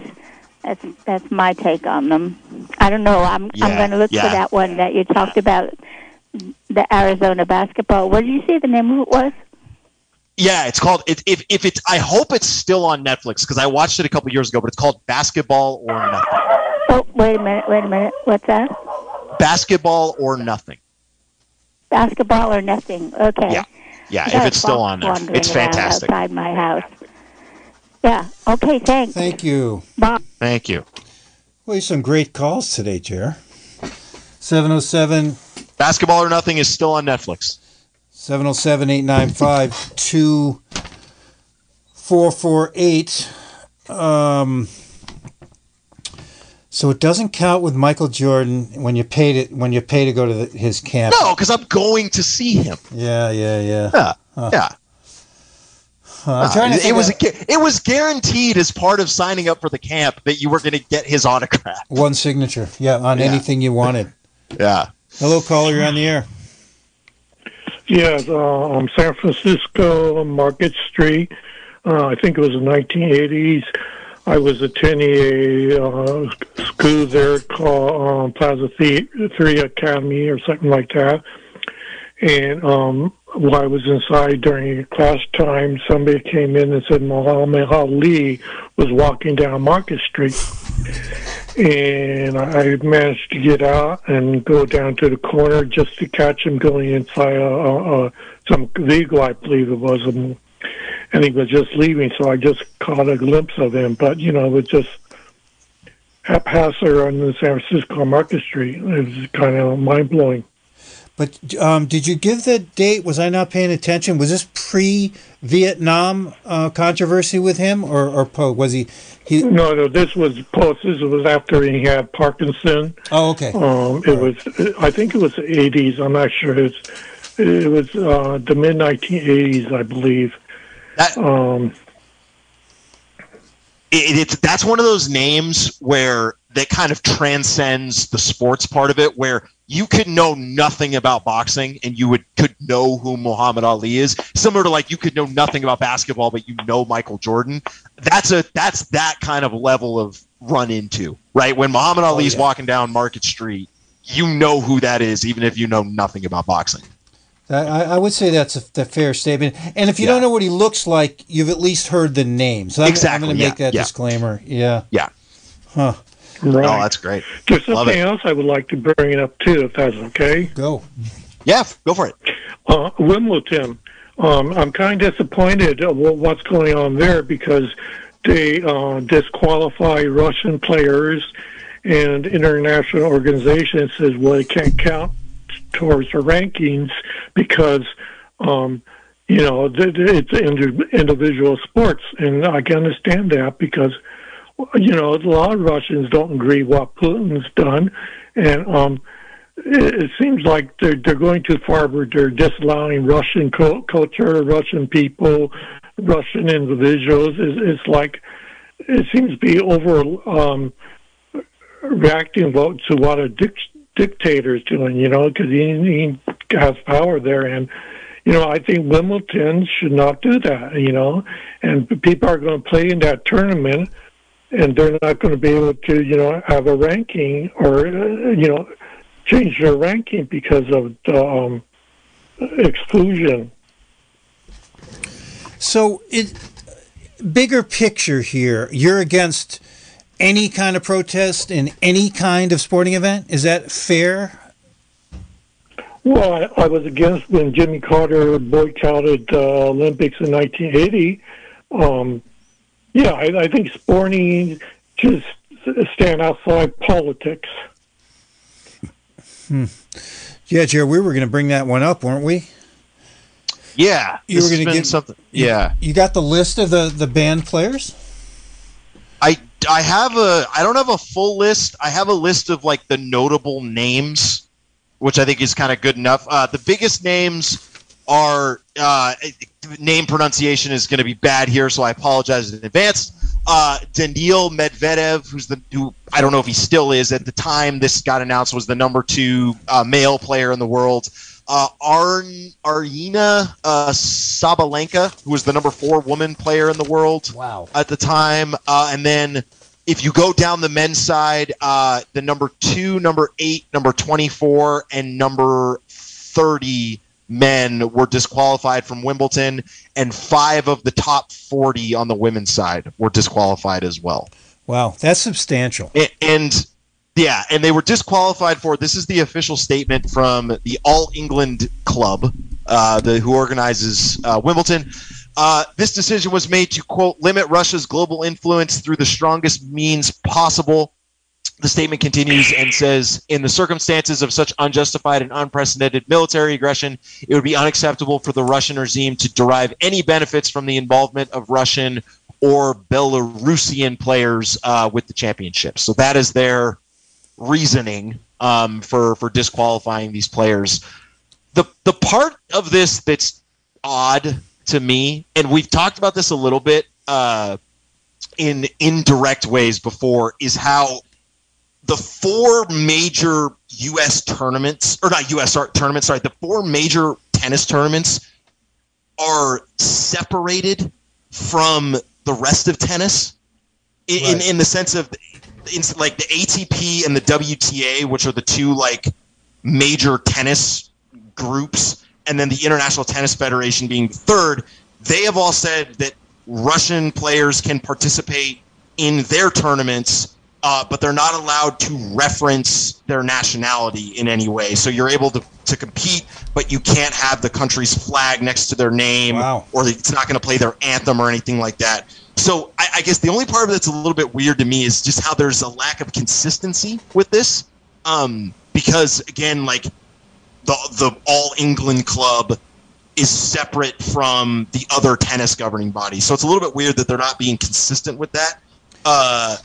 that's that's my take on them. I don't know. I'm I'm going to look yeah. for that one that you talked about, the Arizona basketball. What did you say the name of it was? Yeah, it's called. It, if if it's, I hope it's still on Netflix because I watched it a couple years ago. But it's called Basketball or Nothing. Oh, wait a minute, wait a minute. What's that? Basketball or Nothing. Basketball or nothing? Okay. Yeah, yeah. If it's still on there, wandering it's fantastic. Outside my house. Yeah. Okay. Thanks. Thank you. Bye. Thank you. Well, you some great calls today, Chair. 707 Basketball or Nothing is still on Netflix. 707 895 2448. Um, so it doesn't count with Michael Jordan when you paid it when you pay to go to the, his camp. No, because I'm going to see him. Yeah, yeah, yeah. Yeah, Huh. yeah. Huh, I'm Uh, trying to it was of- it was guaranteed as part of signing up for the camp that you were going to get his autograph. one signature. Yeah, on Yeah. anything you wanted. Yeah. Hello, caller. You're on the air. Yes, uh, um, San Francisco, Market Street. Uh, I think it was the 1980s. I was attending a uh, school there called um, Plaza The- Three Academy or something like that. And um, while I was inside during class time, somebody came in and said Muhammad Ali was walking down Market Street. And I managed to get out and go down to the corner just to catch him going inside uh, uh, uh, some vehicle, I believe it was. Um, and he was just leaving, so I just caught a glimpse of him. But, you know, it was just haphazard on the San Francisco Market Street. It was kind of mind blowing. But um, did you give the date? Was I not paying attention? Was this pre-Vietnam uh, controversy with him, or, or po? Was he? He? No, no, this was post. This was after he had Parkinson. Oh, okay. Um, it was, I think it was the 80s. I'm not sure. It's, it was uh, the mid 1980s, I believe. um, it, it's that's one of those names where that kind of transcends the sports part of it where you could know nothing about boxing and you would could know who Muhammad Ali is similar to like you could know nothing about basketball but you know Michael Jordan that's a that's that kind of level of run into right when Muhammad oh, Ali's walking down Market Street you know who that is even if you know nothing about boxing I, I would say that's a, a fair statement. And if you don't know what he looks like, you've at least heard the name. So I'm, Exactly, I'm going to yeah, make that yeah. disclaimer. Yeah. yeah Huh. Right. oh that's great There's something else I would like to bring it up too, if that's okay. Go. Yeah, go for it. Uh, Wimbledon. Um, I'm kind of disappointed of what's going on there because they uh, disqualify Russian players, and international organizations says, well, it can't count towards the rankings because. Um, you know, th- th- it's individual sports, and I can understand that because you know, a lot of Russians don't agree what Putin's done, and um, it, it seems like they're they're going too far. Where they're disallowing Russian co- culture, Russian people, Russian individuals. It's, it's like it seems to be over um, reacting to what a dic- dictator's doing. You know, because he, he has power there, and you know, I think Wimbledon should not do that. You know, and people are going to play in that tournament and they're not going to be able to, you know, have a ranking or, uh, you know, change their ranking because of the um, exclusion. So it bigger picture here. You're against any kind of protest in any kind of sporting event. Is that fair? Well, I, I was against when Jimmy Carter boycotted the Olympics in 1980. Um, yeah, I, I think sporting just stand outside politics. Hmm. Yeah, Jared, we were going to bring that one up, weren't we? yeah You were going to been give something you- yeah You got the list of the the band players? I I have a I don't have a full list. I have a list of like the notable names, which I think is kind of good enough. Uh, the biggest names are uh, name pronunciation is going to be bad here, so I apologize in advance. Uh, Daniil Medvedev, who's the who I don't know if he still is at the time this got announced was the number two uh, male player in the world. Uh, Arn Aryna uh, Sabalenka, who was the number four woman player in the world wow. at the time. Uh, and then if you go down the men's side, uh, the number two, number eight, number 24, and number 30 men were disqualified from Wimbledon, and five of the top 40 on the women's side were disqualified as well. Wow, that's substantial. And, and yeah, and they were disqualified for this is the official statement from the All England Club, uh, the who organizes uh, Wimbledon. Uh, this decision was made to quote limit Russia's global influence through the strongest means possible. The statement continues and says, in the circumstances of such unjustified and unprecedented military aggression, it would be unacceptable for the Russian regime to derive any benefits from the involvement of Russian or Belarusian players uh, with the championship. So that is their reasoning um, for for disqualifying these players. The the part of this that's odd to me, and we've talked about this a little bit uh, in indirect ways before, is how the four major U.S. tournaments, or not U.S. tournaments, sorry, the four major tennis tournaments are separated from the rest of tennis in, right. in, in, the sense of in, like the ATP and the WTA, which are the two like major tennis groups, and then the International Tennis Federation being the third. They have all said that Russian players can participate in their tournaments uh, but they're not allowed to reference their nationality in any way. So you're able to, to compete, but you can't have the country's flag next to their name, wow. or it's not going to play their anthem or anything like that. So I, I, guess the only part of it that's a little bit weird to me is just how there's a lack of consistency with this. Um, because again, like the the All England Club is separate from the other tennis governing body, so it's a little bit weird that they're not being consistent with that. Uh,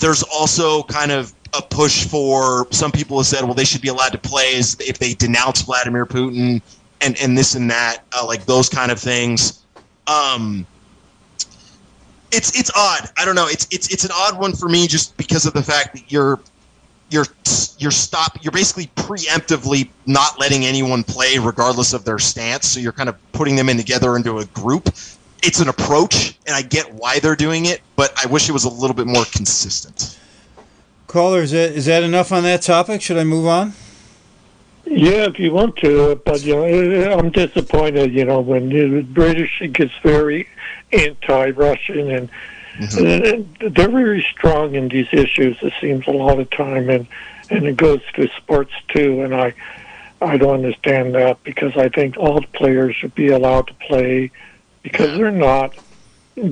there's also kind of a push for some people have said, well, they should be allowed to play if they denounce Vladimir Putin and, and this and that, uh, like those kind of things. Um, it's it's odd. I don't know. It's it's it's an odd one for me just because of the fact that you're you're you're stop you're basically preemptively not letting anyone play regardless of their stance. So you're kind of putting them in together into a group it's an approach, and I get why they're doing it, but I wish it was a little bit more consistent. Caller, is that is that enough on that topic? Should I move on? Yeah, if you want to, but you know, I'm disappointed. You know, when the British gets very anti-Russian, and, mm-hmm. and they're very strong in these issues. It seems a lot of time, and and it goes to sports too. And I I don't understand that because I think all the players should be allowed to play because they're not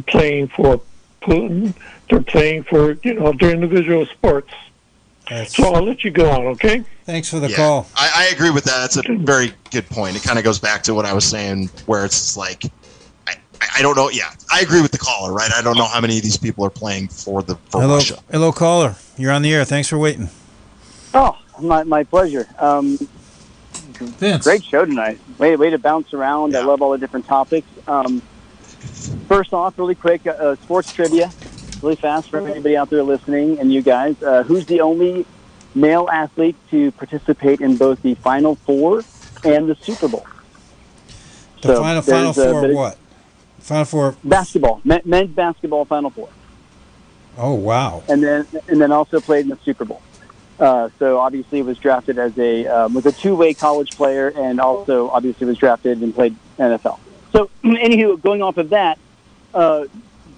playing for Putin. They're playing for you know their individual sports. That's, so I'll let you go on, okay? Thanks for the yeah, call. I, I, agree with that. That's a very good point. It kind of goes back to what I was saying, where it's like, I, I don't know. Yeah, I agree with the caller, right? I don't know how many of these people are playing for the for hello, Russia. Hello, caller. You're on the air. Thanks for waiting. Oh, my, my pleasure. Um, Vince. Great show tonight. Way way to bounce around. Yeah. I love all the different topics. Um, first off, really quick, uh, sports trivia, really fast for anybody out there listening and you guys. Uh, who's the only male athlete to participate in both the Final Four and the Super Bowl? The so Final Final Four what? Final Four basketball, men's basketball Final Four. Oh wow! And then and then also played in the Super Bowl. Uh, so obviously was drafted as a um, was a two way college player and also obviously was drafted and played NFL. So anywho, going off of that, uh,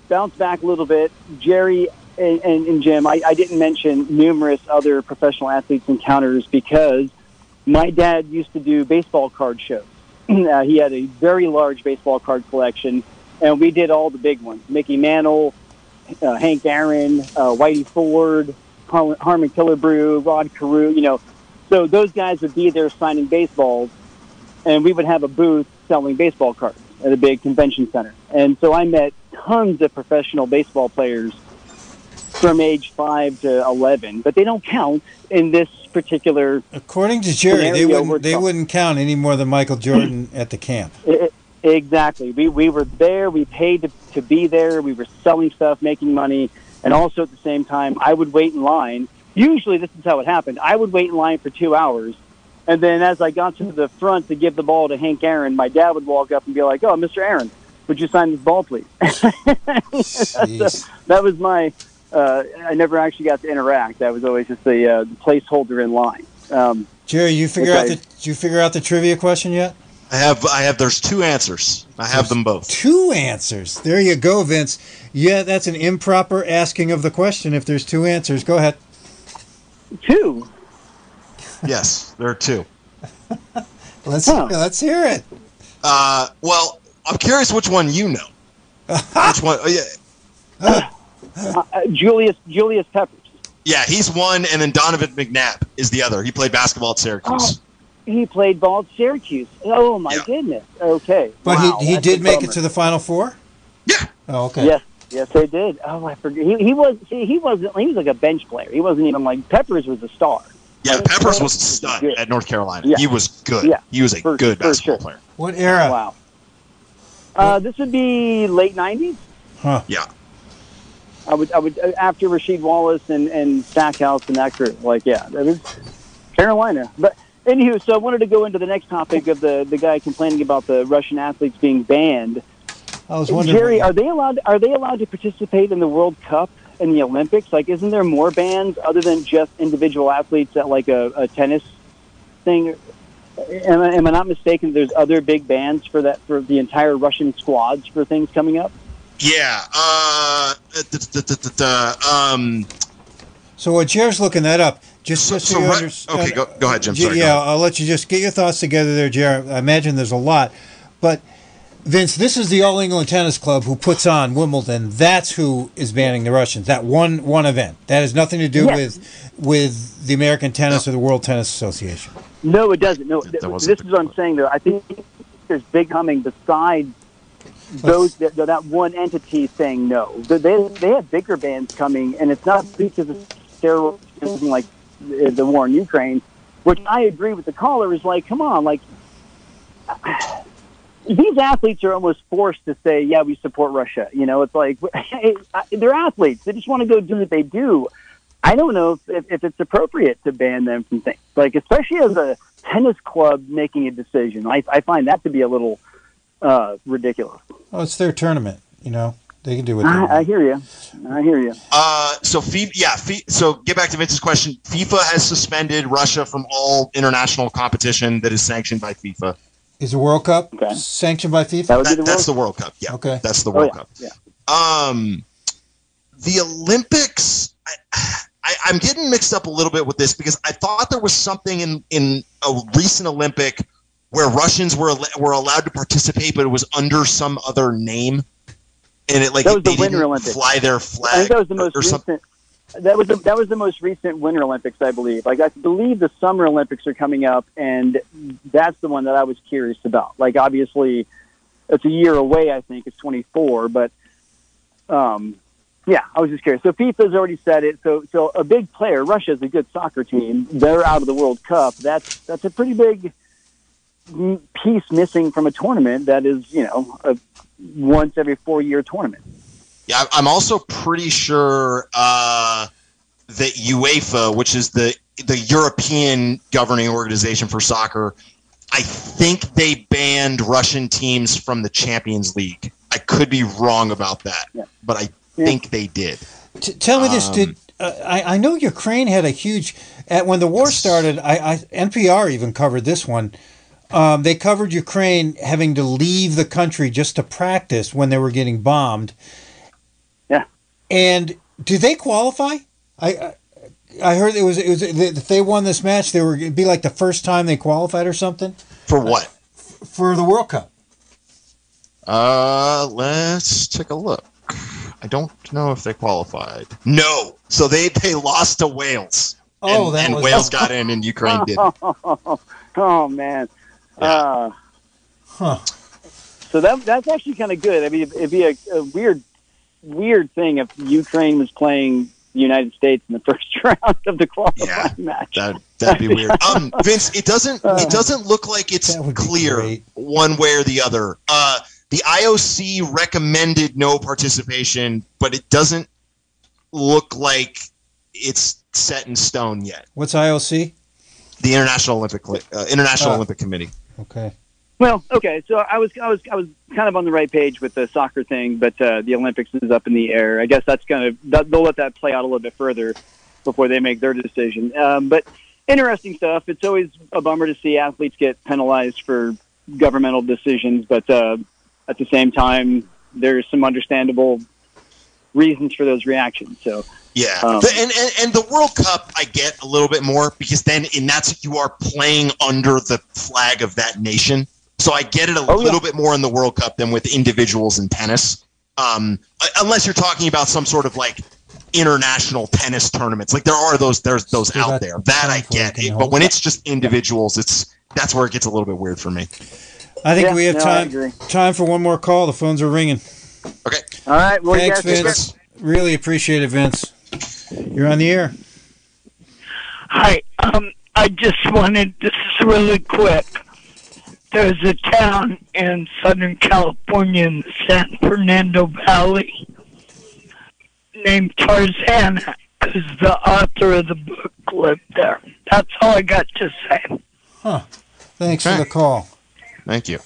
bounce back a little bit. Jerry and, and, and Jim, I, I didn't mention numerous other professional athletes encounters because my dad used to do baseball card shows. uh, he had a very large baseball card collection, and we did all the big ones: Mickey Mantle, uh, Hank Aaron, uh, Whitey Ford, Harmon Killebrew, Rod Carew, you know. So those guys would be there signing baseballs, and we would have a booth selling baseball cards at a big convention center. And so I met tons of professional baseball players from age 5 to 11, but they don't count in this particular According to Jerry, they wouldn't they wouldn't count any more than Michael Jordan at the camp. It, exactly. We we were there, we paid to, to be there, we were selling stuff, making money and also at the same time, I would wait in line. Usually, this is how it happened. I would wait in line for two hours. And then as I got to the front to give the ball to Hank Aaron, my dad would walk up and be like, Oh, Mr. Aaron, would you sign this ball, please? so that was my, uh, I never actually got to interact. I was always just the, uh, placeholder in line. Um, Jerry, you figure out I, the, did you figure out the trivia question yet? I have I have there's two answers. I have them both. Two answers. There you go, Vince. Yeah, that's an improper asking of the question. If there's two answers, go ahead. Two. Yes, there are two. Let's let's hear it. Uh, well, I'm curious which one you know. which one? Oh, yeah, Uh, uh, Julius Julius Peppers. yeah, he's one, and then Donovan McNabb is the other. He played basketball at Syracuse. He played ball at Syracuse. Oh my goodness. Okay. But Wow, he he did a make it to the final four. Yeah. Oh, okay. Yes, yes, they did. Oh, I forget. He, he was see, he wasn't. He was like a bench player. He wasn't even like Peppers was a star. Yeah, Peppers was a stud at North Carolina. Yeah. He was good. Yeah, he was a for- good basketball sure. player. What era? Wow. Uh, this would be late '90s. Huh. Yeah. I would, I would uh, after Rasheed Wallace and and Stackhouse and that crew. Like, yeah, that was Carolina. But anywho, so I wanted to go into the next topic of the the guy complaining about the Russian athletes being banned. I was wondering. Jerry, are they allowed? Are they allowed to participate in the World Cup and the Olympics? Like, isn't there more bans other than just individual athletes at like a, a tennis thing? Am I, am I not mistaken? There's other big bans for that for the entire Russian squads for things coming up. Yeah. Uh, da- da- da- da- da, um. So while Jer's looking that up, just just so, so you Ru- understand. okay, go- go ahead, Jim. Sorry, yeah, ahead. I'll let you just get your thoughts together there, Jer. I imagine there's a lot, but Vince, this is the All England Tennis Club who puts on Wimbledon. That's who is banning the Russians. That one one event. That has nothing to do Yes. with with the American Tennis or the World Tennis Association. No, it doesn't. No, th- wasn't this is what I'm saying. Though I think there's big coming besides those that, that one entity saying no. They they they have bigger bands coming, and it's not because of steroids or like the, the war in Ukraine. Which I agree with the caller is like, come on, like these athletes are almost forced to say, yeah, we support Russia. You know, it's like they're athletes; they just want to go do what they do. I don't know if, if, if it's appropriate to ban them from things like, especially as a tennis club making a decision. I, I find that to be a little uh, ridiculous. Oh, it's their tournament. You know, they can do what they want. I, I hear you. I hear you. Uh, so FIFA, yeah. Fi- so get back to Vince's question. FIFA has suspended Russia from all international competition that is sanctioned by FIFA. Is the World Cup sanctioned by FIFA? That- that's the World Cup. Yeah. Okay. That's the Oh, World yeah, Cup. Yeah. Um, the Olympics. I, I, I'm getting mixed up a little bit with this because I thought there was something in in a recent Olympic where Russians were were allowed to participate, but it was under some other name, and it like That was the they Winter didn't Olympics. fly their I flag. think that was the most or some- recent. That was the, that was the most recent Winter Olympics, I believe. Like I believe the Summer Olympics are coming up, and that's the one that I was curious about. Like obviously, it's a year away. I think it's 24, but um, yeah, I was just curious. So FIFA's already said it. So so a big player, Russia's a good soccer team. They're out of the World Cup. That's that's a pretty big piece missing from a tournament that is you know a once every four year tournament. Yeah, I- I'm also pretty sure uh, that UEFA, which is the the European governing organization for soccer, I think they banned Russian teams from the Champions League. I could be wrong about that, but I think they did. T- tell me this: Um, Did uh, I, I know Ukraine had a huge at when the war started? I, I NPR even covered this one. Um, they covered Ukraine having to leave the country just to practice when they were getting bombed. Yeah. And do they qualify? I I, I heard it was it was if they won this match, they were it'd be like the first time they qualified or something For what? for the World Cup. Uh, let's take a look. I don't know if they qualified. No, so they they lost to Wales. Oh, and, that and was- Wales got in, and Ukraine did. oh man. Uh, Huh. so that that's actually kind of good. I mean, it'd be a, a weird, weird thing if Ukraine was playing the United States in the first round of the qualifying match. That that'd be weird. Um, Vince, it doesn't it doesn't look like it's clear one way or the other. Uh, the IOC recommended no participation, but it doesn't look like it's set in stone yet. What's IOC? The International Olympic uh, International Oh. Olympic Committee. Okay. Well, okay. So I was I was I was kind of on the right page with the soccer thing, but uh, the Olympics is up in the air. I guess that's kind of that, they'll let that play out a little bit further before they make their decision. Um, but interesting stuff. It's always a bummer to see athletes get penalized for governmental decisions, but uh, at the same time, there's some understandable reasons for those reactions. So Yeah, Um, The- and, and and the World Cup I get a little bit more because then in that's you are playing under the flag of that nation, so I get it a Oh, yeah. little bit more in the World Cup than with individuals in tennis. Um, unless you're talking about some sort of like international tennis tournaments, like there are those there's those Still out got there that I time for it, get, it, but when it's just individuals, it's that's where it gets a little bit weird for me. I think Yeah, we have no, time time for one more call. The phones are ringing. Okay, all right, well, Thanks, guys take care. Vince. Really appreciate it, Vince. You're on the air. Hi. Um, I just wanted, this is really quick. There's a town in Southern California in the San Fernando Valley named Tarzana because the author of the book lived there. That's all I got to say. Huh. Thanks Okay. for the call. thank you.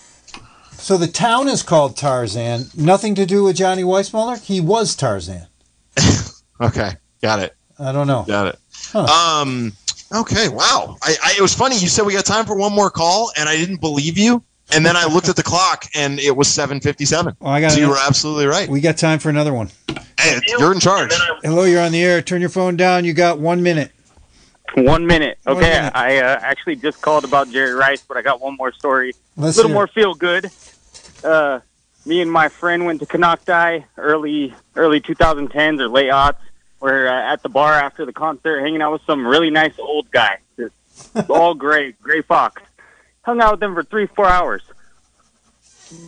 So the town is called Tarzan. Nothing to do with Johnny Weissmuller. He was Tarzan. Okay, got it. I don't know. Got it. Huh. Um. Okay. Wow. I, I. It was funny. You said we got time for one more call, and I didn't believe you. And then I looked at the clock, and it was seven fifty-seven. Oh, I got. So you were absolutely right. We got time for another one. Hey, you're in charge. Hello, you're on the air. Turn your phone down. You got one minute. One minute. One Okay, minute. I uh, actually just called about Jerry Rice, but I got one more story. A Let's little more feel good. Uh, me and my friend went to Konocti early early 2010s or late aughts. We're uh, at the bar after the concert, hanging out with some really nice old guy, Just all gray, gray fox. Hung out with him for three, four hours.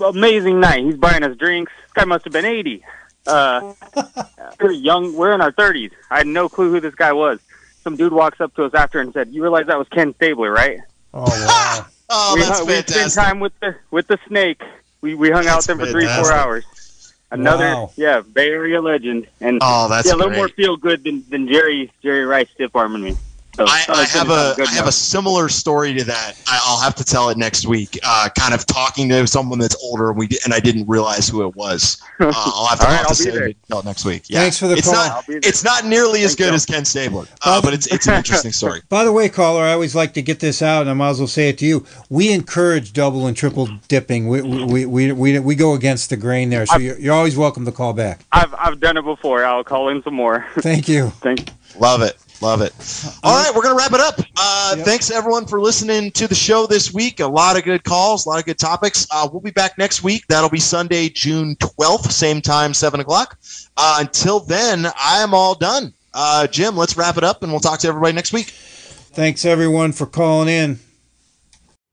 Amazing night. He's buying us drinks. This guy must have been 80. Uh, we're young. We're in our 30s. I had no clue who this guy was. Some dude walks up to us after and said, "You realize that was Ken Stabler, right?" Oh wow. Oh, we, that's hung- we spent time with the with the snake. We we hung out That's with him for three four hours. Another Wow. yeah Bay Area legend and Oh, that's yeah a little great. more feel good than, than Jerry Jerry Rice stiff arming me. So, I, I have finish on a have a similar story to that. I, I'll have to tell it next week. Uh, kind of talking to someone that's older, and we and I didn't realize who it was. Uh, I'll have to, All right, I'll have I'll to be say there. it next week. Yeah. Thanks for the it's call. Not, I'll be there. it's not nearly as Thanks, good Joe. as Ken Stabler, uh, but it's it's an interesting story. By the way, caller, I always like to get this out, and I might as well say it to you. We encourage double and triple dipping. We we we we, we go against the grain there, so you're, you're always welcome to call back. I've I've done it before. I'll call in some more. Thank you. Thanks. Love it. Love it. All right, we're going to wrap it up. Uh, Yep. Thanks, everyone, for listening to the show this week. A lot of good calls, a lot of good topics. Uh, we'll be back next week. That'll be Sunday, June 12th, same time, 7 o'clock. Uh, until then, I am all done. Uh, Jim, let's wrap it up, and we'll talk to everybody next week. Thanks everyone for calling in.